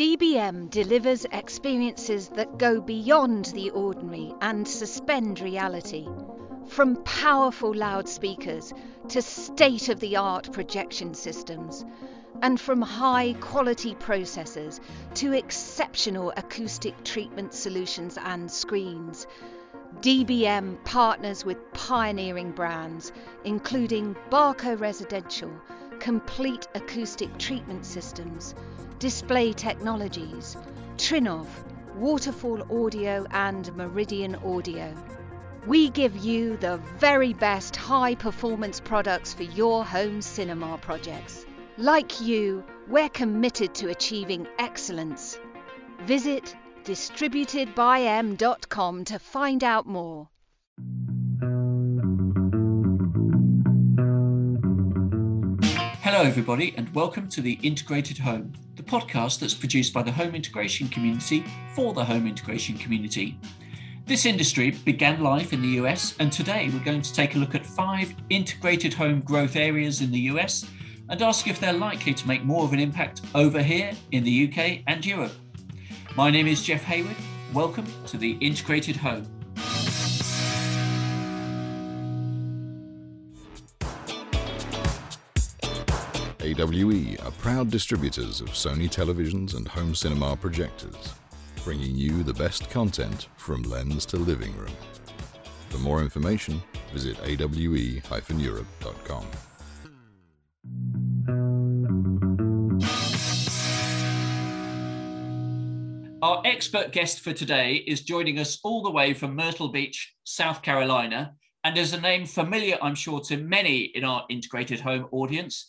DBM delivers experiences that go beyond the ordinary and suspend reality. From powerful loudspeakers to state of the art projection systems, and from high quality processors to exceptional acoustic treatment solutions and screens. DBM partners with pioneering brands, including Barco Residential, Complete Acoustic Treatment Systems, Display Technologies, Trinnov, Waterfall Audio, and Meridian Audio. We give you the very best high performance products for your home cinema projects. Like you, we're committed to achieving excellence. Visit distributedbym.com to find out more. Hello, everybody, and welcome to the Integrated Home, the podcast that's produced by the home integration community for the home integration community. This industry began life in the US, and today we're going to take a look at five integrated home growth areas in the US and ask if they're likely to make more of an impact over here in the UK and Europe. My name is Jeff Hayward. Welcome to the Integrated Home. AWE are proud distributors of Sony televisions and home cinema projectors, bringing you the best content from lens to living room. For more information, visit awe-europe.com. Our expert guest for today is joining us all the way from Myrtle Beach, South Carolina, and is a name familiar, I'm sure, to many in our integrated home audience.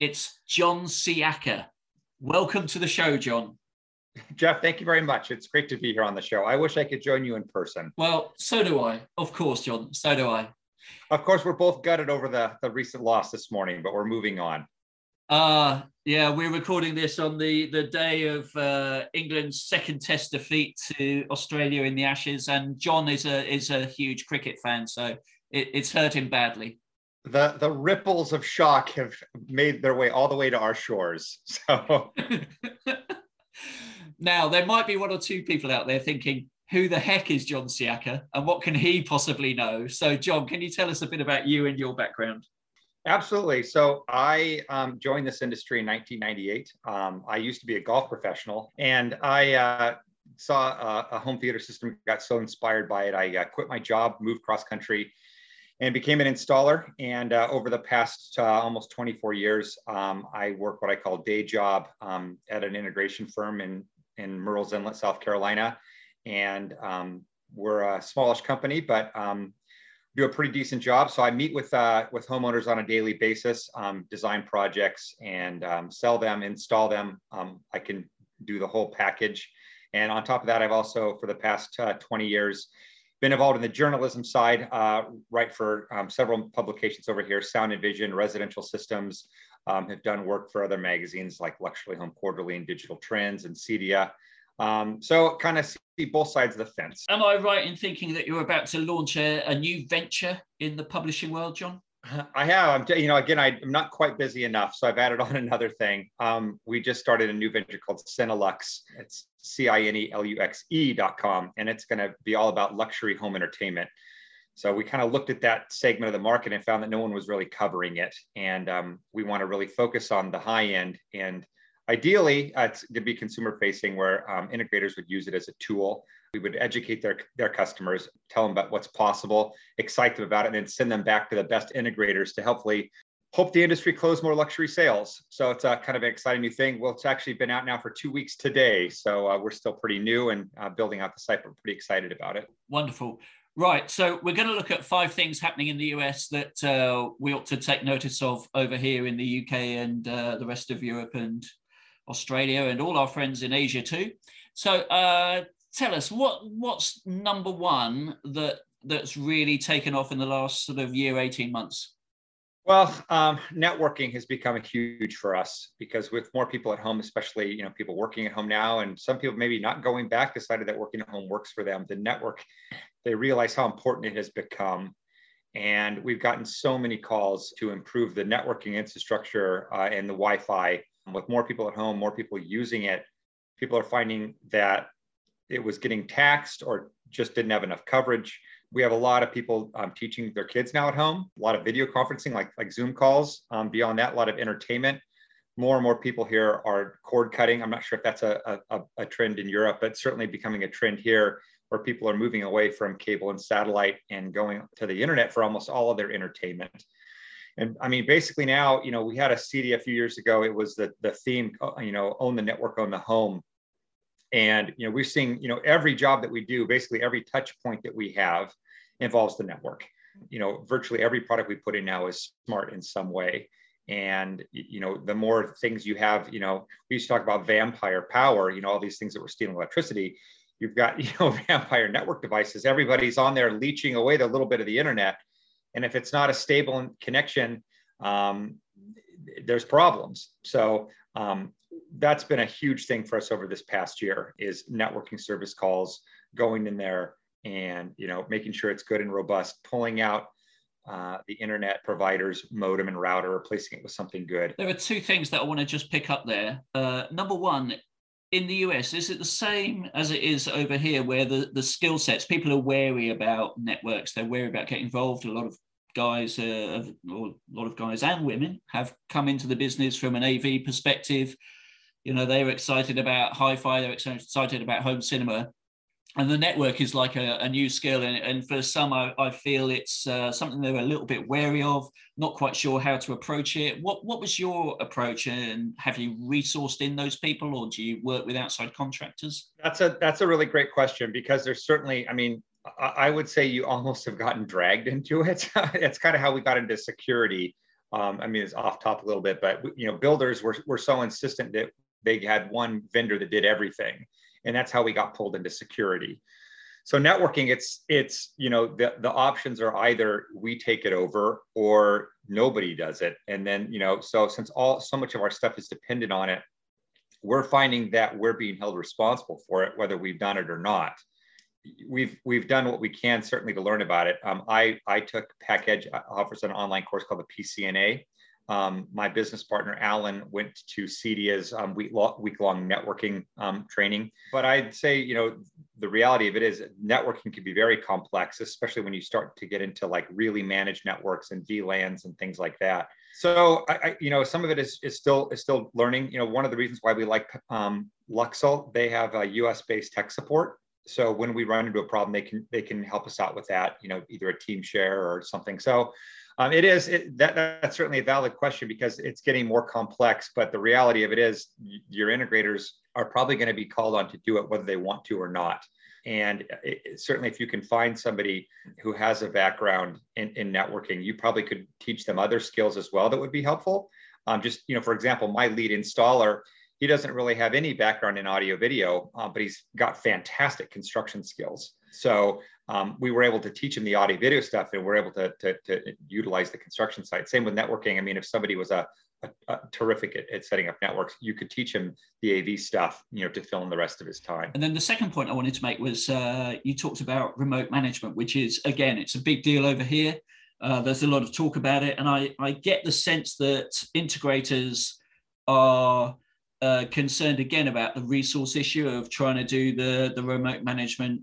It's John Sciacca. Welcome to the show, John. Jeff, thank you very much. It's great to be here on the show. I wish I could join you in person. Well, so do I. Of course, John. So do I. Of course, we're both gutted over the, the recent loss this morning, but we're moving on. Uh yeah, we're recording this on the the day of uh, England's second Test defeat to Australia in the Ashes, and John is a is a huge cricket fan, so it, it's hurt him badly. The the ripples of shock have made their way all the way to our shores. So now there might be one or two people out there thinking, "Who the heck is John Sciacca, and what can he possibly know?" So, John, can you tell us a bit about you and your background? Absolutely. So I um, joined this industry in 1998. Um, I used to be a golf professional, and I uh, saw a, a, home theater system. Got so inspired by it, I uh, quit my job, moved cross country, and became an installer. And uh, over the past uh, almost 24 years, um, I work what I call day job um, at an integration firm in in Murrells Inlet, South Carolina, and um, we're a smallish company, but um, do a pretty decent job. So I meet with uh, with homeowners on a daily basis, um, design projects, and um, sell them, install them. I can do the whole package. And on top of that, I've also, for the past uh, 20 years, been involved in the journalism side, uh, write for um, several publications over here, Sound and Vision, Residential Systems, um, have done work for other magazines like Luxury Home Quarterly and Digital Trends and CEDIA. Um, so kind of see both sides of the fence. Am I right in thinking that you're about to launch a, a new venture in the publishing world, John? I have. I'm, you know, again, I, am not quite busy enough, so I've added on another thing. Um, we just started a new venture called Cineluxe. It's C-I-N-E-L-U-X-E dot com, and it's going to be all about luxury home entertainment. So we kind of looked at that segment of the market and found that no one was really covering it, and um, we want to really focus on the high end and Ideally, uh, it's going to be consumer facing where um, integrators would use it as a tool. We would educate their, their customers, tell them about what's possible, excite them about it, and then send them back to the best integrators to hopefully hope the industry close more luxury sales. So it's a kind of an exciting new thing. Well, it's actually been out now for two weeks today. So uh, we're still pretty new and uh, building out the site, but we're pretty excited about it. Wonderful. Right. So we're going to look at five things happening in the US that uh, we ought to take notice of over here in the UK and uh, the rest of Europe and Australia, and all our friends in Asia too. So uh, tell us what what's number one that that's really taken off in the last sort of year, 18 months? Well, um, networking has become huge for us because with more people at home, especially you know people working at home now, and some people maybe not going back, decided that working at home works for them. The network, they realize how important it has become, and we've gotten so many calls to improve the networking infrastructure uh, and the Wi-Fi with more people at home, more people using it, people are finding that it was getting taxed or just didn't have enough coverage. We have a lot of people um, teaching their kids now at home, a lot of video conferencing, like, like Zoom calls. Um, beyond that, a lot of entertainment. More and more people here are cord cutting. I'm not sure if that's a, a, a trend in Europe, but certainly becoming a trend here where people are moving away from cable and satellite and going to the internet for almost all of their entertainment. And I mean, basically now, you know, we had a CEDIA a few years ago. It was the the theme, uh, you know, own the network, own the home. And you know, we're seeing, you know, every job that we do, basically every touch point that we have involves the network. You know, virtually every product we put in now is smart in some way. And you know, the more things you have, you know, we used to talk about vampire power, you know, all these things that were stealing electricity. You've got, you know, vampire network devices. Everybody's on there leeching away the little bit of the internet. And if it's not a stable connection, um, there's problems. So um, that's been a huge thing for us over this past year is networking service calls going in there and you know making sure it's good and robust pulling out uh, the internet provider's modem and router replacing it with something good. There are two things that i want to just pick up there. Uh, number one in the us is it the same as it is over here where the, the skill sets people are wary about networks they're wary about getting involved. A lot of guys uh, a lot of guys and women have come into the business from an av perspective you know they're excited about hi-fi they're excited about home cinema. And the network is like a, a new skill and, and, for some I, I feel it's uh, something they're a little bit wary of not quite sure how to approach it. What what was your approach and have you resourced in those people or do you work with outside contractors? That's a that's a really great question because there's certainly i mean i would say you almost have gotten dragged into it. It's kind of how we got into security. Um, i mean it's off top a little bit but you know builders were, were so insistent that they had one vendor that did everything. And that's how we got pulled into security. So networking it's it's you know the, the options are either we take it over or nobody does it. And then you know so since all so much of our stuff is dependent on it we're finding that we're being held responsible for it whether we've done it or not. We've we've done what we can certainly to learn about it. Um, i i took Pakedge offers an online course called the pcna um, my business partner Alan went to CEDIA's um, week, long, week long networking um, training. But I'd say, you know, the reality of it is networking can be very complex, especially when you start to get into like really managed networks and VLANs and things like that. So, I, I, you know, some of it is, is still is still learning. You know, one of the reasons why we like um, Luxul, they have a U.S. based tech support. So when we run into a problem, they can they can help us out with that. You know, either a team share or something. So um, it is it, that that's certainly a valid question because it's getting more complex. But the reality of it is, your integrators are probably going to be called on to do it whether they want to or not. And it, certainly, if you can find somebody who has a background in, in networking, you probably could teach them other skills as well that would be helpful. Um, just you know, for example, my lead installer, he doesn't really have any background in audio video, uh, but he's got fantastic construction skills. So um, we were able to teach him the audio video stuff and we're able to, to, to, utilize the construction site. Same with networking. I mean, if somebody was a, a, a terrific at, at, setting up networks, you could teach him the AV stuff, you know, to fill in the rest of his time. And then the second point I wanted to make was uh, you talked about remote management, which is, again, it's a big deal over here. Uh, there's a lot of talk about it. And I, I get the sense that integrators are uh, concerned again about the resource issue of trying to do the, the remote management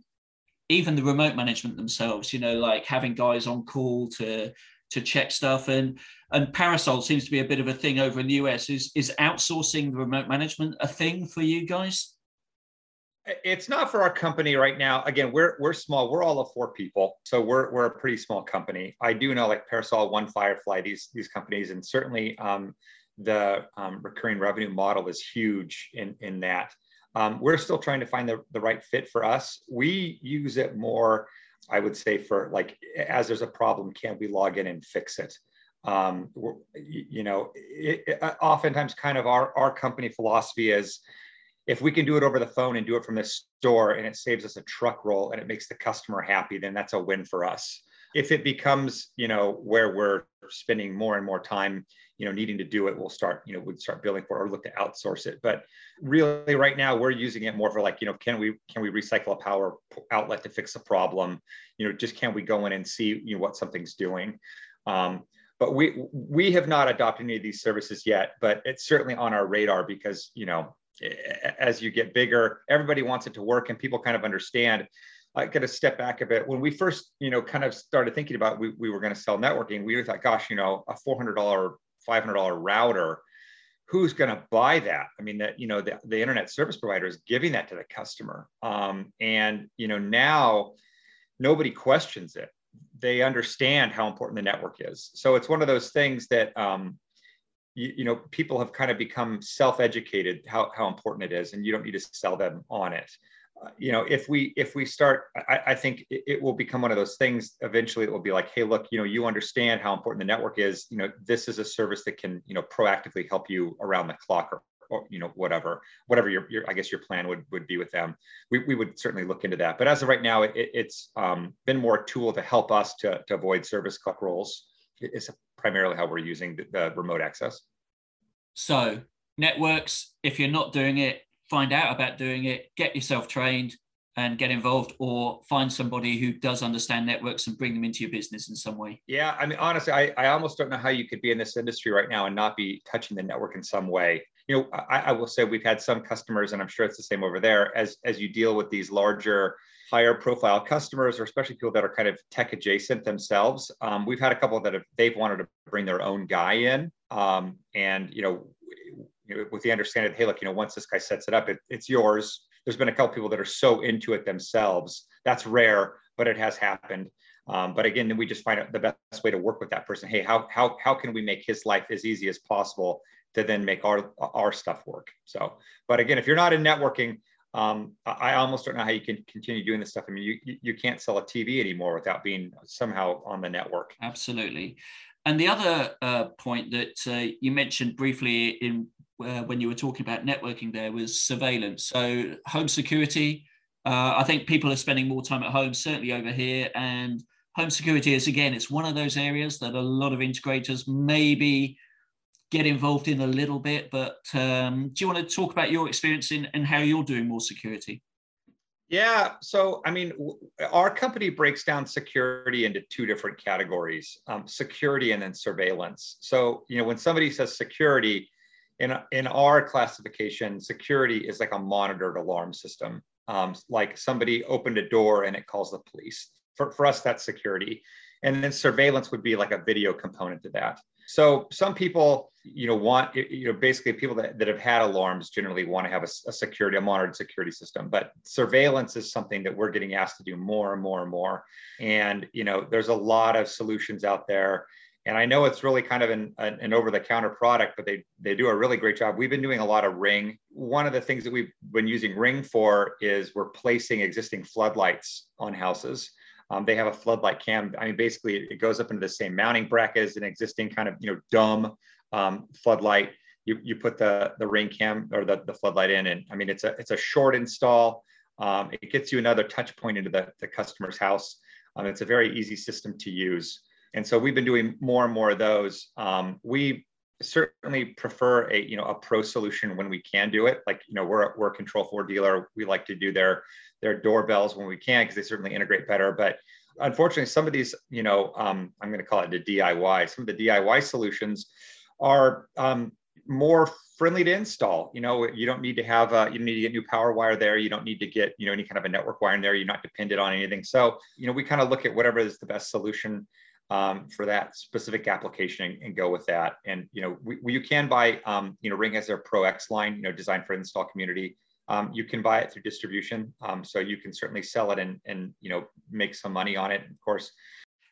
even the remote management themselves, you know, like having guys on call to to check stuff. And and parasol seems to be a bit of a thing over in the us is is outsourcing the remote management a thing for you guys? It's not for our company right now. Again we're we're small. We're all of four people. So we're we're a pretty small company. I do know like parasol one firefly these these companies and certainly um, the um, recurring revenue model is huge in in that um, we're still trying to find the, the right fit for us. We use it more, I would say, for like as there's a problem, can we log in and fix it? Um, you know, it, it, uh, oftentimes kind of our, our company philosophy is if we can do it over the phone and do it from the store and it saves us a truck roll and it makes the customer happy, then that's a win for us. If it becomes, you know, where we're spending more and more time you know needing to do it we'll start you know we'd start billing for it or look to outsource it but really right now we're using it more for like you know can we can we recycle a power outlet to fix a problem you know just can we go in and see you know what something's doing um, but we we have not adopted any of these services yet but it's certainly on our radar because you know as you get bigger, everybody wants it to work and people kind of understand. I got to step back a bit. When we first, you know, kind of started thinking about we, we were going to sell networking, we thought, gosh, you know, a $400, $500 router, who's going to buy that? I mean, that, you know, the, the internet service provider is giving that to the customer. Um, and, you know, now nobody questions it. They understand how important the network is. So it's one of those things that, um, you, you know, people have kind of become self-educated how, how important it is, and you don't need to sell them on it you know if we if we start i, I think it, will become one of those things eventually it will be like hey look you know you understand how important the network is. You know this is a service that can you know proactively help you around the clock or, or you know whatever whatever your, your i guess your plan would would be with them. We, we would certainly look into that. But as of right now it, it's um, been more a tool to help us to, to avoid service clock roles it's primarily how we're using the, the remote access. So networks if you're not doing it find out about doing it, get yourself trained and get involved or find somebody who does understand networks and bring them into your business in some way. Yeah, I mean, honestly, I, I almost don't know how you could be in this industry right now and not be touching the network in some way. You know, I, I will say we've had some customers, and I'm sure it's the same over there, as, as you deal with these larger, higher profile customers, or especially people that are kind of tech adjacent themselves. Um, we've had a couple that have, they've wanted to bring their own guy in. Um, and, you know, you know, with the understanding, hey, look, you know, once this guy sets it up, it, it's yours. There's been a couple people that are so into it themselves. That's rare, but it has happened. Um, but again, then we just find out the best way to work with that person. Hey, how how how can we make his life as easy as possible to then make our our stuff work? So, but again, if you're not in networking, um, I almost don't know how you can continue doing this stuff. I mean, you you can't sell a TV anymore without being somehow on the network. Absolutely. And the other uh, point that uh, you mentioned briefly in when you were talking about networking there was surveillance. So home security, uh, I think people are spending more time at home, certainly over here. And home security is, again, it's one of those areas that a lot of integrators maybe get involved in a little bit. But um, do you want to talk about your experience in and how you're doing more security? Yeah. So, I mean, our company breaks down security into two different categories um, security and then surveillance. So, you know, when somebody says security, in, in our classification, security is like a monitored alarm system. Um, like somebody opened a door and it calls the police. For, for us, that's security. And then surveillance would be like a video component to that. So some people, you know, want, you know, basically people that, that have had alarms generally want to have a, a security, a monitored security system. But surveillance is something that we're getting asked to do more and more and more. And, you know, there's a lot of solutions out there and I know it's really kind of an, an, over-the-counter product, but they they do a really great job. We've been doing a lot of Ring. One of the things that we've been using Ring for is we're placing existing floodlights on houses. Um, they have a floodlight cam. I mean, basically, it goes up into the same mounting bracket as an existing kind of you know dumb um, floodlight. You, you put the the Ring cam or the, the floodlight in, and I mean, it's a it's a short install. Um, it gets you another touch point into the, the customer's house. Um, it's a very easy system to use. And so we've been doing more and more of those. Um, we certainly prefer a you know a pro solution when we can do it. Like you know we're we're a Control Four dealer. We like to do their their doorbells when we can because they certainly integrate better. But unfortunately, some of these you know um, I'm going to call it the DIY. Some of the DIY solutions are um, more friendly to install. You know, you don't need to have a, you need to get new power wire there. You don't need to get, you know, any kind of a network wire in there. You're not dependent on anything. So, you know, we kind of look at whatever is the best solution um, for that specific application and, and, go with that. And you know, we, we, you can buy, um, you know, Ring has their Pro X line, you know, designed for install community. Um, you can buy it through distribution, um, so you can certainly sell it and and you know make some money on it. Of course.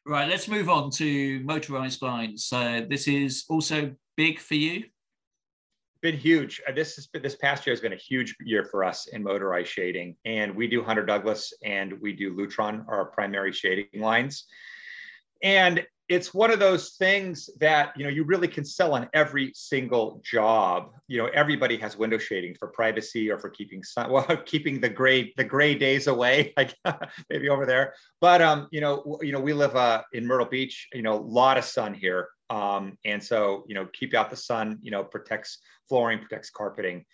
Right. Let's move on to motorized blinds. So this is also big for you. Been huge. Uh, this has been, this past year has been a huge year for us in motorized shading, and we do Hunter Douglas and we do Lutron, our primary shading lines and it's one of those things that you know you really can sell on every single job. You know everybody has window shading for privacy or for keeping sun well keeping the gray the gray days away like maybe over there. But um you know you know we live uh in myrtle beach you know a lot of sun here. Um and so you know keep out the sun you know protects flooring protects carpeting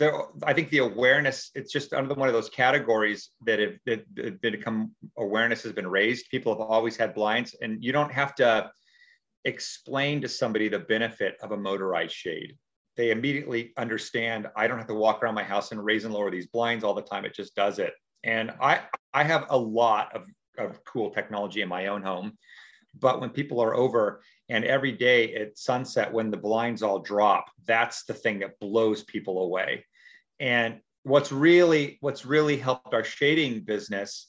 I think the awareness, it's just under one of those categories that have, that have become awareness has been raised. People have always had blinds, and you don't have to explain to somebody the benefit of a motorized shade. they immediately understand I don't have to walk around my house and raise and lower these blinds all the time. It just does it. And I I have a lot of, of cool technology in my own home. But when people are over and every day at sunset, when the blinds all drop, that's the thing that blows people away. And what's really what's really helped our shading business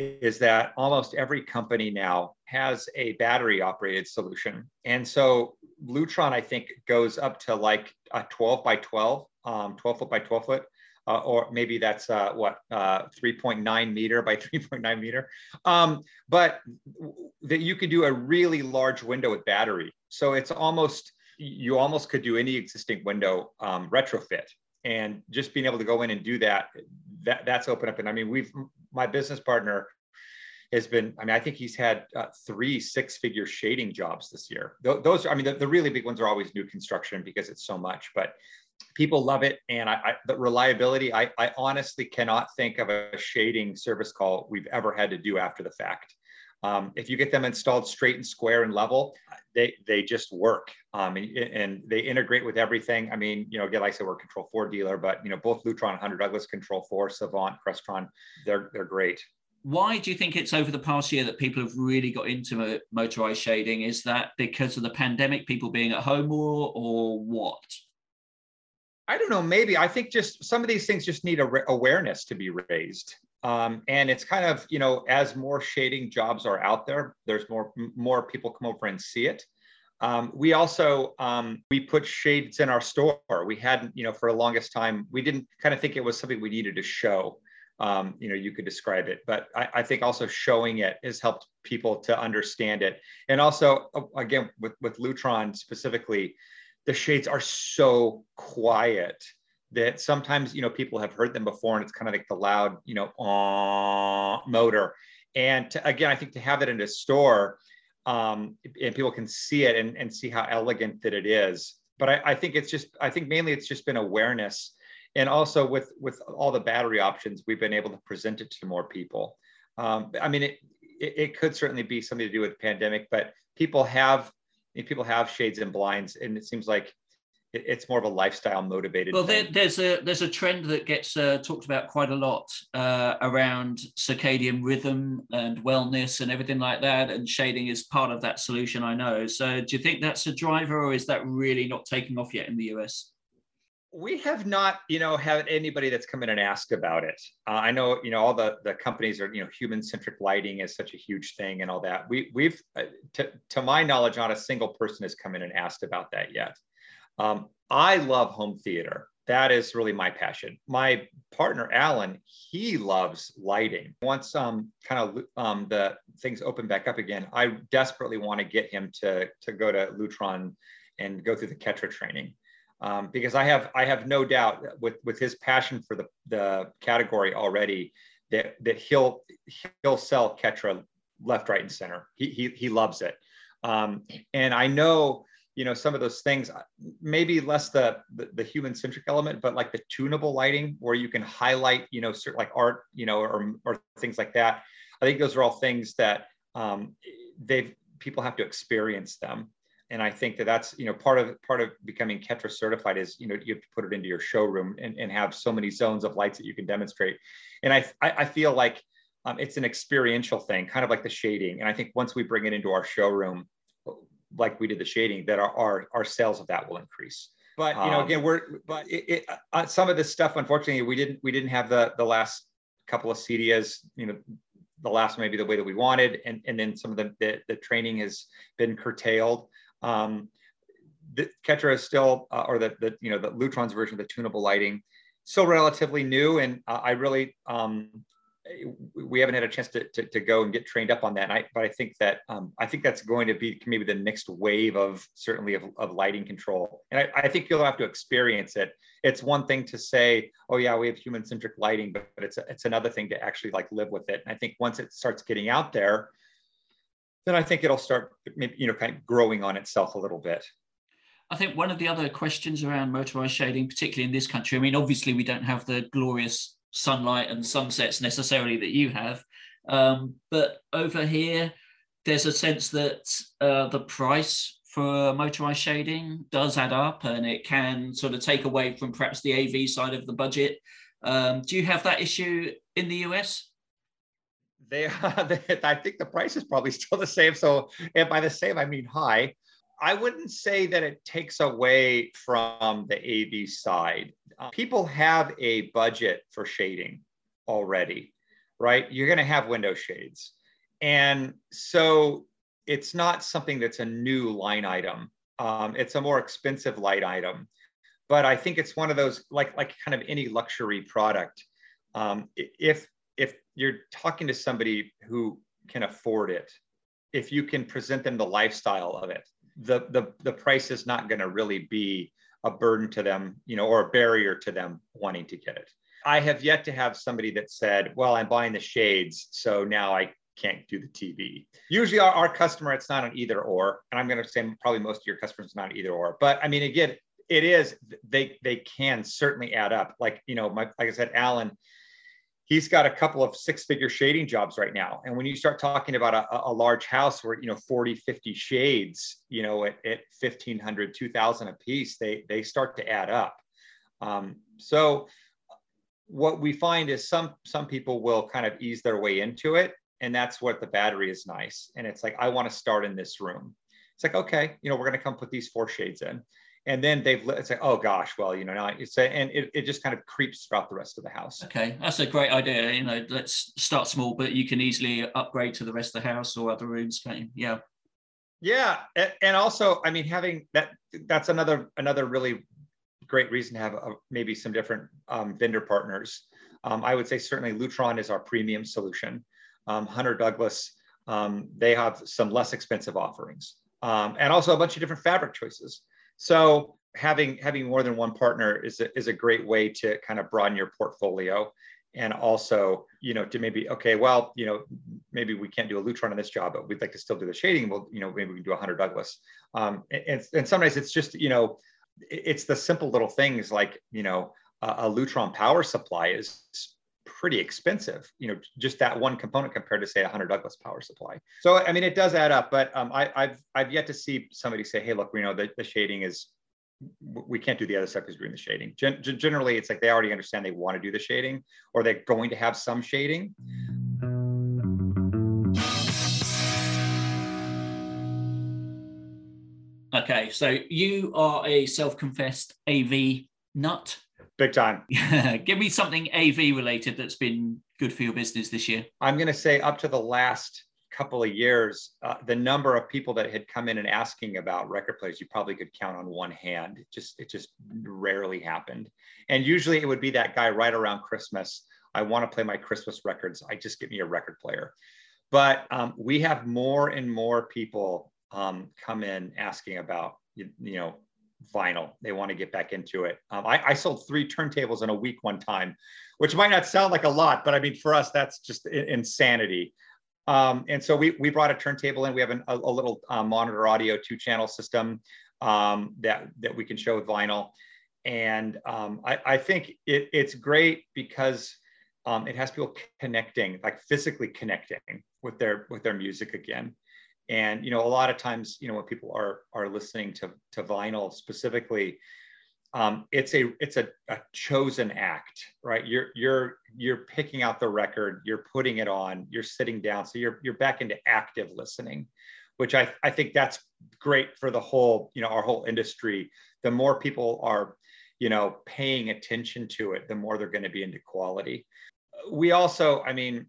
is that almost every company now has a battery operated solution. And so Lutron, I think, goes up to like a 12 by 12, um, 12 foot by 12 foot, uh, or maybe that's uh, what, uh, 3.9 meter by 3.9 meter. Um, but that you could do a really large window with battery. So it's almost, you almost could do any existing window um, retrofit. And just being able to go in and do that, that that's open up. And I mean, we've my business partner has been, I mean, I think he's had uh, three six figure shading jobs this year. Th- those, I mean, the, the, really big ones are always new construction because it's so much, but people love it. And I, I, the reliability, I, I honestly cannot think of a shading service call we've ever had to do after the fact. Um, if you get them installed straight and square and level, they they just work um, and, and, they integrate with everything. I mean, you know, again, like I said, we're Control Four dealer, but you know, both Lutron, Hunter Douglas, Control Four, Savant, Crestron, they're they're great. Why do you think it's over the past year that people have really got into motorized shading? Is that because of the pandemic, people being at home more, or what? I don't know. Maybe I think just some of these things just need re- awareness to be raised. Um, and it's kind of you know as more shading jobs are out there there's more more people come over and see it um, we also um, we put shades in our store we hadn't you know for the longest time we didn't kind of think it was something we needed to show um, you know you could describe it but I, I, think also showing it has helped people to understand it and also again with with lutron specifically the shades are so quiet that sometimes you know people have heard them before and it's kind of like the loud you know motor. And to, again i think to have it in a store um, and people can see it and, and see how elegant that it is. But I, I think it's just i think mainly it's just been awareness. And also with with all the battery options we've been able to present it to more people. Um, i mean it, it, it could certainly be something to do with the pandemic but people have people have shades and blinds and it seems like it's more of a lifestyle motivated. Well, there, there's a there's a trend that gets uh, talked about quite a lot uh, around circadian rhythm and wellness and everything like that, and shading is part of that solution. I know. So, do you think that's a driver, or is that really not taking off yet in the US? We have not, you know, had anybody that's come in and asked about it. Uh, I know, you know, all the the companies are, you know, human centric lighting is such a huge thing and all that. We we've, uh, to to my knowledge, not a single person has come in and asked about that yet. Um, I love home theater. That is really my passion. My partner Alan, he loves lighting. Once um, kind of um, the things open back up again, I desperately want to get him to to go to Lutron and go through the Ketra training. Um, because I have I have no doubt with with his passion for the the category already that that he'll he'll sell Ketra left, right, and center. He he he loves it, um, and I know you know some of those things maybe less the, the, the human centric element but like the tunable lighting where you can highlight you know certain like art you know or, or things like that. I think those are all things that um, they've people have to experience them and i think that that's you know part of part of becoming ketra certified is you know you have to put it into your showroom and, and have so many zones of lights that you can demonstrate and i i, I feel like um, it's an experiential thing kind of like the shading and i think once we bring it into our showroom like we did the shading, that our our, our sales of that will increase. But you know, um, again, we're but it, it, uh, some of this stuff, unfortunately, we didn't we didn't have the the last couple of CEDIAs, you know, the last maybe the way that we wanted, and and then some of the the, the training has been curtailed. Um, the Ketra is still, uh, or the the you know the Lutron's version of the tunable lighting, still relatively new, and uh, I really um, we haven't had a chance to, to, to, go and get trained up on that. I, but I think that um, I think that's going to be maybe the next wave of certainly of, of lighting control. And I, I, think you'll have to experience it. It's one thing to say, oh yeah, we have human centric lighting, but, but it's it's another thing to actually like live with it. And I think once it starts getting out there, then I think it'll start maybe you know kind of growing on itself a little bit. I think one of the other questions around motorized shading, particularly in this country, I mean, obviously we don't have the glorious sunlight and sunsets necessarily that you have. Um, but over here, there's a sense that uh, the price for motorized shading does add up and it can sort of take away from perhaps the AV side of the budget. Um, do you have that issue in the US? They, they, I think the price is probably still the same. So, and by the same, I mean high. I wouldn't say that it takes away from the AV side. Uh, people have a budget for shading already, right? You're going to have window shades. And so it's not something that's a new line item. Um, it's a more expensive light item. But I think it's one of those like like kind of any luxury product. Um, if if you're talking to somebody who can afford it, if you can present them the lifestyle of it, the the the price is not going to really be a burden to them, you know, or a barrier to them wanting to get it. I have yet to have somebody that said, "Well, I'm buying the shades, so now I can't do the TV." Usually, our, our customer, it's not an either or, and I'm going to say probably most of your customers not either or. But I mean, again, it is they they can certainly add up. Like you know, my like I said, Alan, he's got a couple of six figure shading jobs right now. And when you start talking about a, a large house where you know 40 50 shades you know at, at 1500 2000 a piece they they start to add up. Um, so what we find is some some people will kind of ease their way into it and that's what the battery is nice. And it's like i want to start in this room. It's like okay you know we're going to come put these four shades in and then they've it's like oh gosh well you know now it's a, and it, it just kind of creeps throughout the rest of the house. Okay that's a great idea you know let's start small but you can easily upgrade to the rest of the house or other rooms Can't you? yeah. Yeah and also i mean having that that's another another really great reason to have a, maybe some different um, vendor partners. Um, i would say certainly lutron is our premium solution. Um, hunter douglas um, they have some less expensive offerings. Um, and also a bunch of different fabric choices so having having more than one partner is a, is a great way to kind of broaden your portfolio and also you know to maybe okay well you know maybe we can't do a lutron on this job but we'd like to still do the shading. Well you know maybe we can do a hunter douglas. Um, and, and sometimes it's just you know it's the simple little things like you know a, a lutron power supply is pretty expensive you know just that one component compared to say a hunter douglas power supply. So i mean it does add up but um, I, have i've yet to see somebody say hey look we know that the shading is we can't do the other stuff because we're doing the shading. Gen- generally it's like they already understand they want to do the shading or they're going to have some shading. Okay so you are a self-confessed av nut Big time. Give me something AV related that's been good for your business this year. I'm going to say up to the last couple of years, uh, the number of people that had come in and asking about record players, you probably could count on one hand. It just it just rarely happened. And usually it would be that guy right around Christmas. I want to play my Christmas records. I just get me a record player. But um, we have more and more people um, come in asking about you, you know vinyl. They want to get back into it. Um, I, I, sold three turntables in a week one time, which might not sound like a lot, but I mean, for us, that's just insanity. Um, and so we, we brought a turntable in. We have an, a, a, little uh, monitor audio two channel system um, that, that we can show with vinyl. And um, I, I, think it, it's great because um, it has people connecting, like physically connecting with their with their music again. And you know, a lot of times, you know, when people are are listening to to vinyl specifically, um, it's a it's a, a chosen act, right? You're you're you're picking out the record, you're putting it on, you're sitting down, so you're you're back into active listening, which I I think that's great for the whole you know our whole industry. The more people are you know paying attention to it, the more they're going to be into quality. We also, I mean,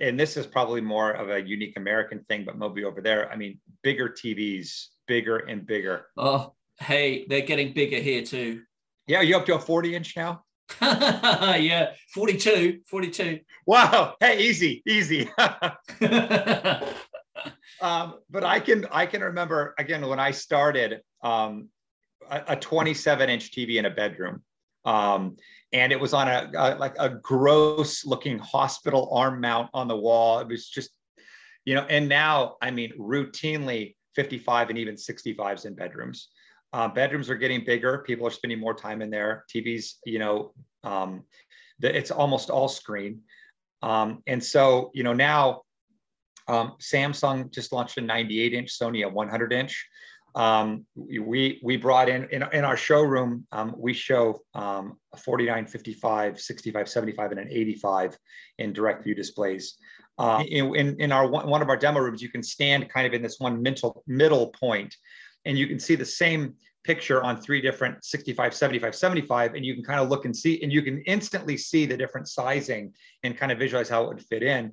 and this is probably more of a unique American thing, but maybe over there, I mean, bigger TVs, bigger and bigger. Oh, hey, they're getting bigger here too. Yeah, you up to a 40 inch now? yeah, 42, 42. Wow. Hey, easy, easy. um, but I can I can remember again when I started um, a, a 27 inch TV in a bedroom. Um, and it was on a, a, like a gross looking hospital arm mount on the wall. It was just, you know, and now I mean, routinely 55 and even 65s in bedrooms. Uh, bedrooms are getting bigger. People are spending more time in there. TVs, you know, um, the, it's almost all screen. Um, and so, you know, now um, Samsung just launched a 98 inch, Sony a 100 inch. Um, we we brought in in, in our showroom. Um, we show um, a 49, 55, 65, 75, and an 85 in direct view displays. Uh, in, in, our one of our demo rooms, you can stand kind of in this one mental middle point, and you can see the same picture on three different 65, 75, 75, and you can kind of look and see, and you can instantly see the different sizing and kind of visualize how it would fit in.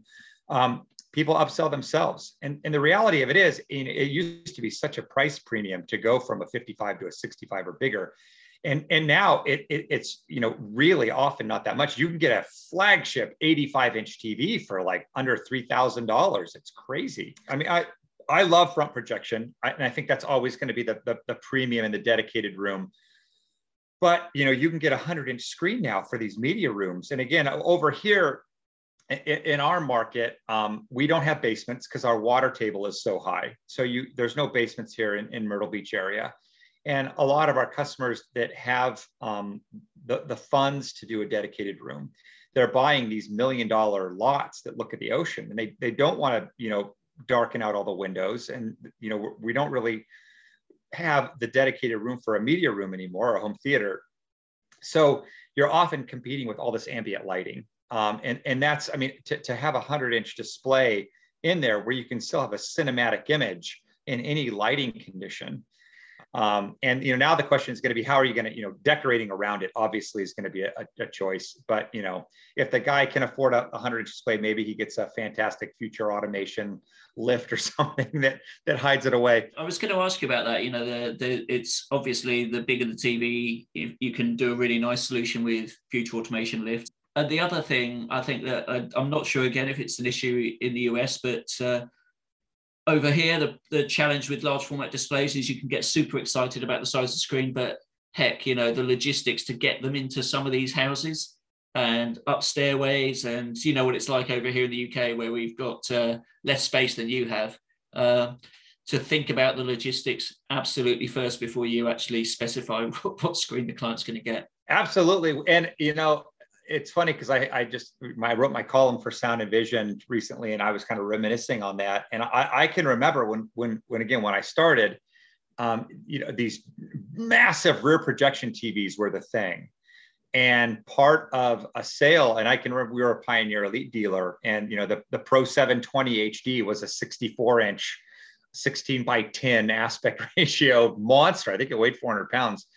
Um, people upsell themselves. And, and the reality of it is, it used to be such a price premium to go from a 55 to a 65 or bigger. And, and now it, it, it's you know really often not that much. You can get a flagship 85 inch TV for like under three thousand dollars. It's crazy. I mean, I I love front projection, I, and I think that's always going to be the, the, the premium in the dedicated room. But you know, you can get a hundred inch screen now for these media rooms. And again, over here in, our market, um, we don't have basements because our water table is so high. So you there's no basements here in, in Myrtle Beach area. And a lot of our customers that have um, the, the funds to do a dedicated room, they're buying these million dollar lots that look at the ocean and they, they don't want to, you know, darken out all the windows. And, you know, we don't really have the dedicated room for a media room anymore, or a home theater. So you're often competing with all this ambient lighting. Um, and, and that's, I mean, to, to have a 100 inch display in there where you can still have a cinematic image in any lighting condition um, and you know now the question is going to be how are you going to you know decorating around it obviously is going to be a, a, choice. But you know if the guy can afford a 100 inch display, maybe he gets a fantastic future automation lift or something that that hides it away. I was going to ask you about that. You know, the, the it's obviously the bigger the TV, you, you can do a really nice solution with future automation lift. And the other thing, I think that I, I'm not sure again if it's an issue in the US, but uh, over here, the, the challenge with large format displays is you can get super excited about the size of the screen, but heck, you know, the logistics to get them into some of these houses and up stairways. And you know what it's like over here in the UK where we've got uh, less space than you have. Uh, to think about the logistics absolutely first before you actually specify what screen the client's going to get. Absolutely. And, you know, it's funny because I, I just I wrote my column for Sound and Vision recently, and I was kind of reminiscing on that. And I, I can remember when when when again when I started, um, you know, these massive rear projection TVs were the thing. And part of a sale, and I can remember we were a Pioneer Elite dealer, and you know the the Pro 720 HD was a 64 inch, 16 by 10 aspect ratio monster. I think it weighed 400 pounds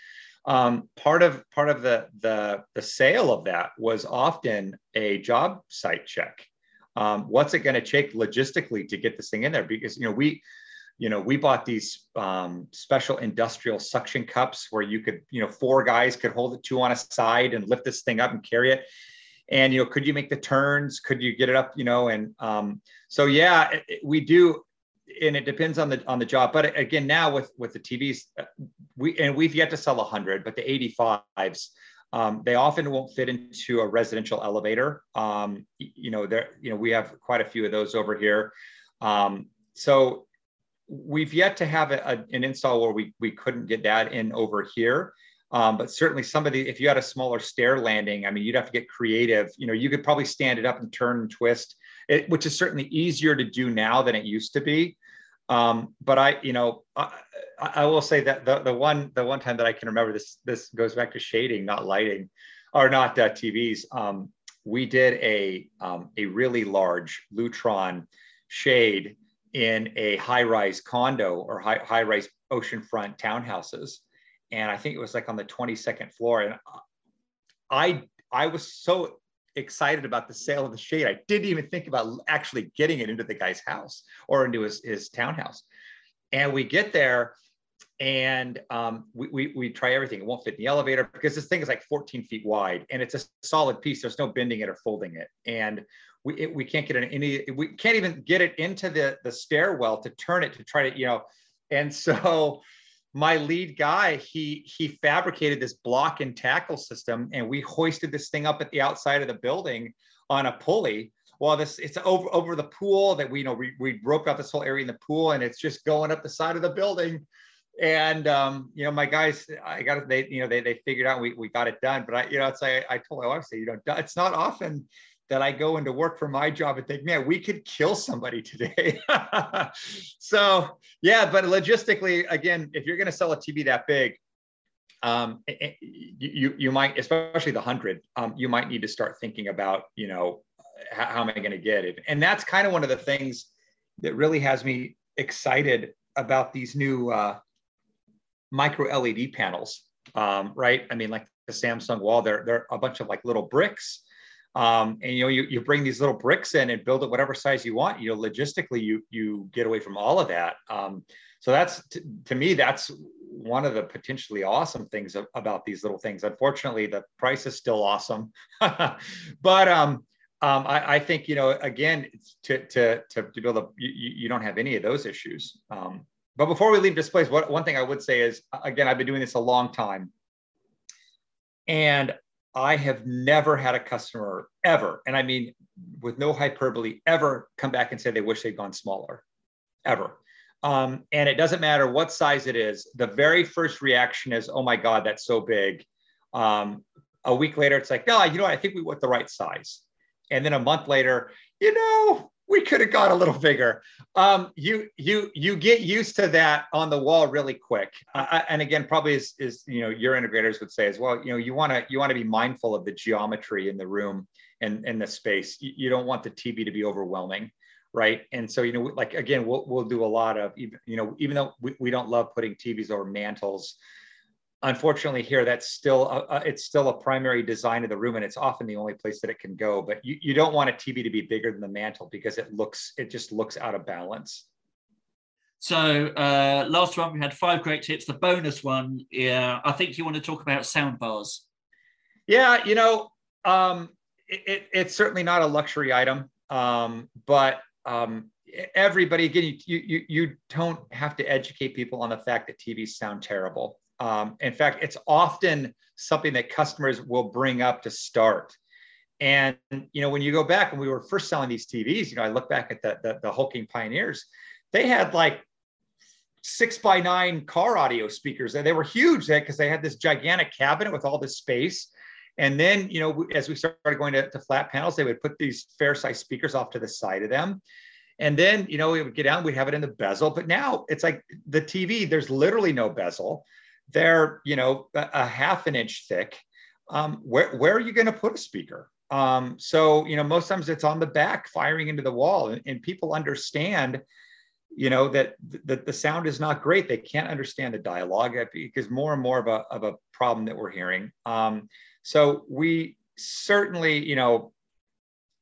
um, part of part of the, the the sale of that was often a job site check. Um, what's it going to take logistically to get this thing in there? Because you know we you know we bought these um, special industrial suction cups where you could you know four guys could hold it two on a side and lift this thing up and carry it and you know could you make the turns could you get it up you know and um, so yeah it, we do and it depends on the on the job. But again, now with with the TVs, we and we've yet to sell a hundred, but the 85s. Um, they often won't fit into a residential elevator. Um, you know, there, you know, we have quite a few of those over here. Um, so we've yet to have a, a, an install where we, we couldn't get that in over here. Um, but certainly somebody, if you had a smaller stair landing, I mean, you'd have to get creative. You know, you could probably stand it up and turn and twist, it, which is certainly easier to do now than it used to be. Um, but I, you know, I, I, will say that the, the one the one time that I can remember this this goes back to shading, not lighting, or not uh, TVs. Um, we did a um, a really large Lutron shade in a high rise condo or high high rise oceanfront townhouses, and I think it was like on the 22nd floor, and I I was so excited about the sale of the shade. I didn't even think about actually getting it into the guy's house or into his, his townhouse. And we get there and um, we, we, we, try everything. It won't fit in the elevator because this thing is like 14 feet wide and it's a solid piece. There's no bending it or folding it. And we, it, we can't get it any, we can't even get it into the, the stairwell to turn it to try to, you know, and so my lead guy, he he fabricated this block and tackle system, and we hoisted this thing up at the outside of the building on a pulley. While this it's over over the pool that we you know we, we roped out this whole area in the pool, and it's just going up the side of the building. And um, you know, my guys, I got it. They you know they they figured out we we got it done. But I you know it's like I told my wife, say you know it's not often that I go into work for my job and think, man, we could kill somebody today. so yeah, but logistically, again, if you're going to sell a TV that big, um, you you might, especially the hundred, um, you might need to start thinking about, you know, how, how am I going to get it? And that's kind of one of the things that really has me excited about these new uh, micro LED panels, um, right? I mean, like the Samsung wall, they're they're a bunch of like little bricks um, and you know you, you bring these little bricks in and build it whatever size you want. You know logistically you you get away from all of that. Um, so that's t- to me that's one of the potentially awesome things of, about these little things. Unfortunately the price is still awesome. But um, um, I, I, think you know again to to to, to build a you, you don't have any of those issues. Um, but before we leave displays what, one thing i would say is again i've been doing this a long time. And I have never had a customer ever, and I mean with no hyperbole, ever come back and say they wish they'd gone smaller, ever. Um, and it doesn't matter what size it is. The very first reaction is, "Oh my God, that's so big." Um, a week later, it's like, "No, you know what? I think we went the right size." And then a month later, you know, we could have got a little bigger. Um, you you you get used to that on the wall really quick. Uh, and again, probably is is you know your integrators would say as well. You know, you want to you want to be mindful of the geometry in the room and and the space. You, you don't want the TV to be overwhelming, right? And so you know, like again, we'll we'll do a lot of even you know even though we, we don't love putting TVs over mantles unfortunately here that's still a, it's still a primary design of the room and it's often the only place that it can go but you, you don't want a tv to be bigger than the mantle because it looks it just looks out of balance. So uh, last one we had five great tips. The bonus one yeah i think you want to talk about sound bars. Yeah you know um, it, it, it's certainly not a luxury item um, but um, everybody again you, you you don't have to educate people on the fact that tvs sound terrible um, in fact, it's often something that customers will bring up to start. And you know, when you go back when we were first selling these TVs, you know, I look back at the the, the hulking pioneers, they had like six by nine car audio speakers, and they were huge because they had this gigantic cabinet with all this space. And then, you know, as we started going to, to flat panels, they would put these fair size speakers off to the side of them. And then, you know, we would get down, we'd have it in the bezel. But now it's like the TV, there's literally no bezel they're you know a, half an inch thick. Um, where, where are you going to put a speaker? Um, so you know most times it's on the back firing into the wall and, and people understand you know that the, the sound is not great. They can't understand the dialogue because more and more of a, of a problem that we're hearing. Um, so we certainly you know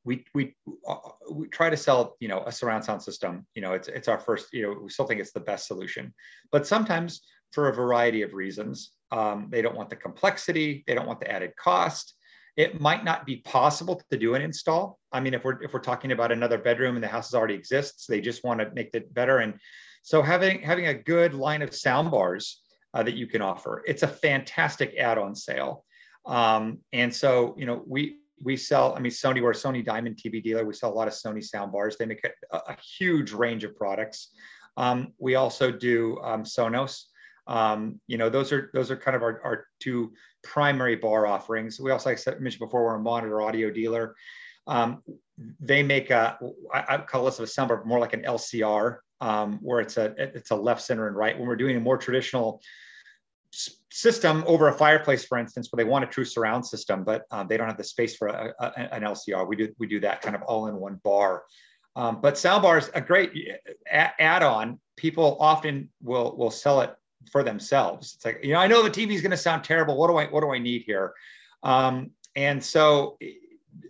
we we uh, we try to sell you know a surround sound system. You know it's it's our first you know we still think it's the best solution. But sometimes for a variety of reasons. Um, they don't want the complexity, they don't want the added cost. It might not be possible to do an install. I mean, if we're if we're talking about another bedroom and the house already exists, they just want to make it better. And so having having a good line of sound bars uh, that you can offer, it's a fantastic add-on sale. Um, and so you know we we sell. I mean, Sony we're a Sony Diamond TV dealer. We sell a lot of Sony sound bars. They make a, a huge range of products. Um, we also do um, Sonos. Um, you know, those are those are kind of our, our two primary bar offerings. We also, like I mentioned before, we're a monitor audio dealer. Um, they make a I, I call this a soundbar more like an LCR, um, where it's a it's a left, center, and right. When we're doing a more traditional system over a fireplace, for instance, where they want a true surround system, but um, they don't have the space for a, a, an LCR. We do we do that kind of all in one bar. Um, but soundbars, a great add-on. People often will will sell it for themselves. It's like, you know, I know the TV is going to sound terrible. What do I, what do I need here? Um, and so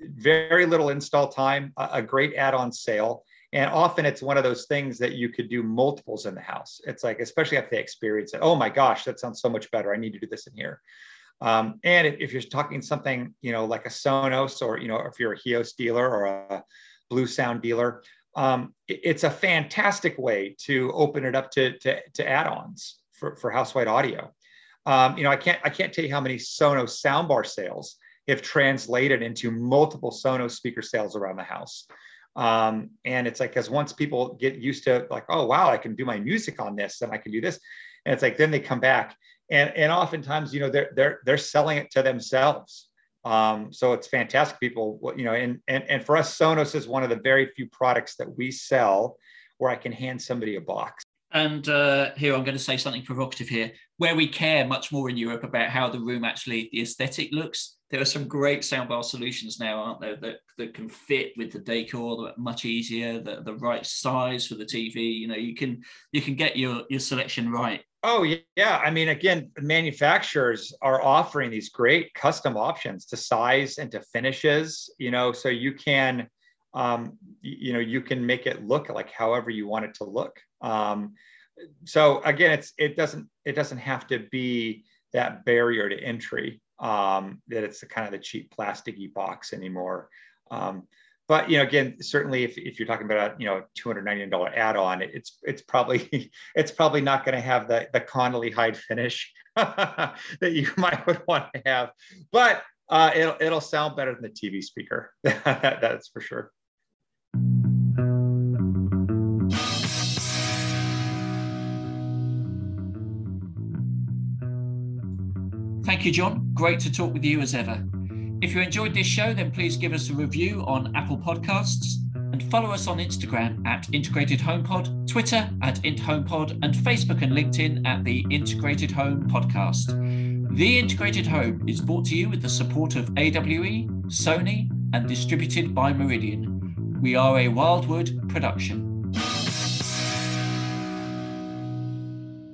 very little install time, a, a great add-on sale. And often it's one of those things that you could do multiples in the house. It's like, especially if they experience it, oh my gosh, that sounds so much better. I need to do this in here. Um, and if, if, you're talking something, you know, like a Sonos or, you know, if you're a Helios dealer or a Bluesound dealer, um, it, it's a fantastic way to open it up to, to, to add-ons for, for house-wide audio. Um, you know, I can't I can't tell you how many Sonos soundbar sales have translated into multiple Sonos speaker sales around the house. Um, and it's like because once people get used to like, oh wow, I can do my music on this and I can do this, and it's like then they come back and and oftentimes you know they're they're they're selling it to themselves Um, so it's fantastic. People, you know, and, and and for us, Sonos is one of the very few products that we sell where I can hand somebody a box. And uh, here I'm going to say something provocative here. Where we care much more in Europe about how the room actually, the aesthetic looks, there are some great soundbar solutions now, aren't there, that, that can fit with the decor that are much easier, the, the right size for the TV. You know, you can you can get your your selection right. Oh yeah, I mean, again, manufacturers are offering these great custom options to size and to finishes. You know, so you can, um, you know, you can make it look like however you want it to look. Um, so again, it's it doesn't it doesn't have to be that barrier to entry um, that it's the kind of the cheap plasticky box anymore. Um, but you know, again, certainly if, if you're talking about a you know $299 add-on, it's it's probably it's probably not going to have the the Connolly hide finish that you might would want to have, but uh, it'll it'll sound better than the TV speaker. That's for sure. Thank you, John. Great to talk with you as ever. If you enjoyed this show, then please give us a review on Apple Podcasts and follow us on Instagram at Integrated HomePod, Twitter at IntHomePod, and Facebook and LinkedIn at the Integrated Home Podcast. The Integrated Home is brought to you with the support of AWE, Sony, and distributed by Meridian. We are a Wildwood production.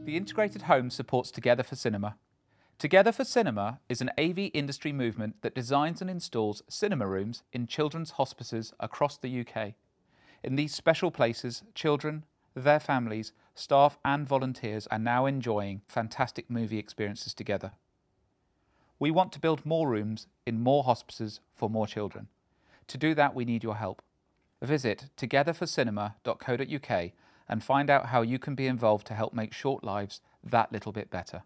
The Integrated Home supports Together for Cinema. Together for Cinema is an AV industry movement that designs and installs cinema rooms in children's hospices across the UK. In these special places, children, their families, staff, and volunteers are now enjoying fantastic movie experiences together. We want to build more rooms in more hospices for more children. To do that, we need your help. Visit togetherforcinema.co.uk and find out how you can be involved to help make short lives that little bit better.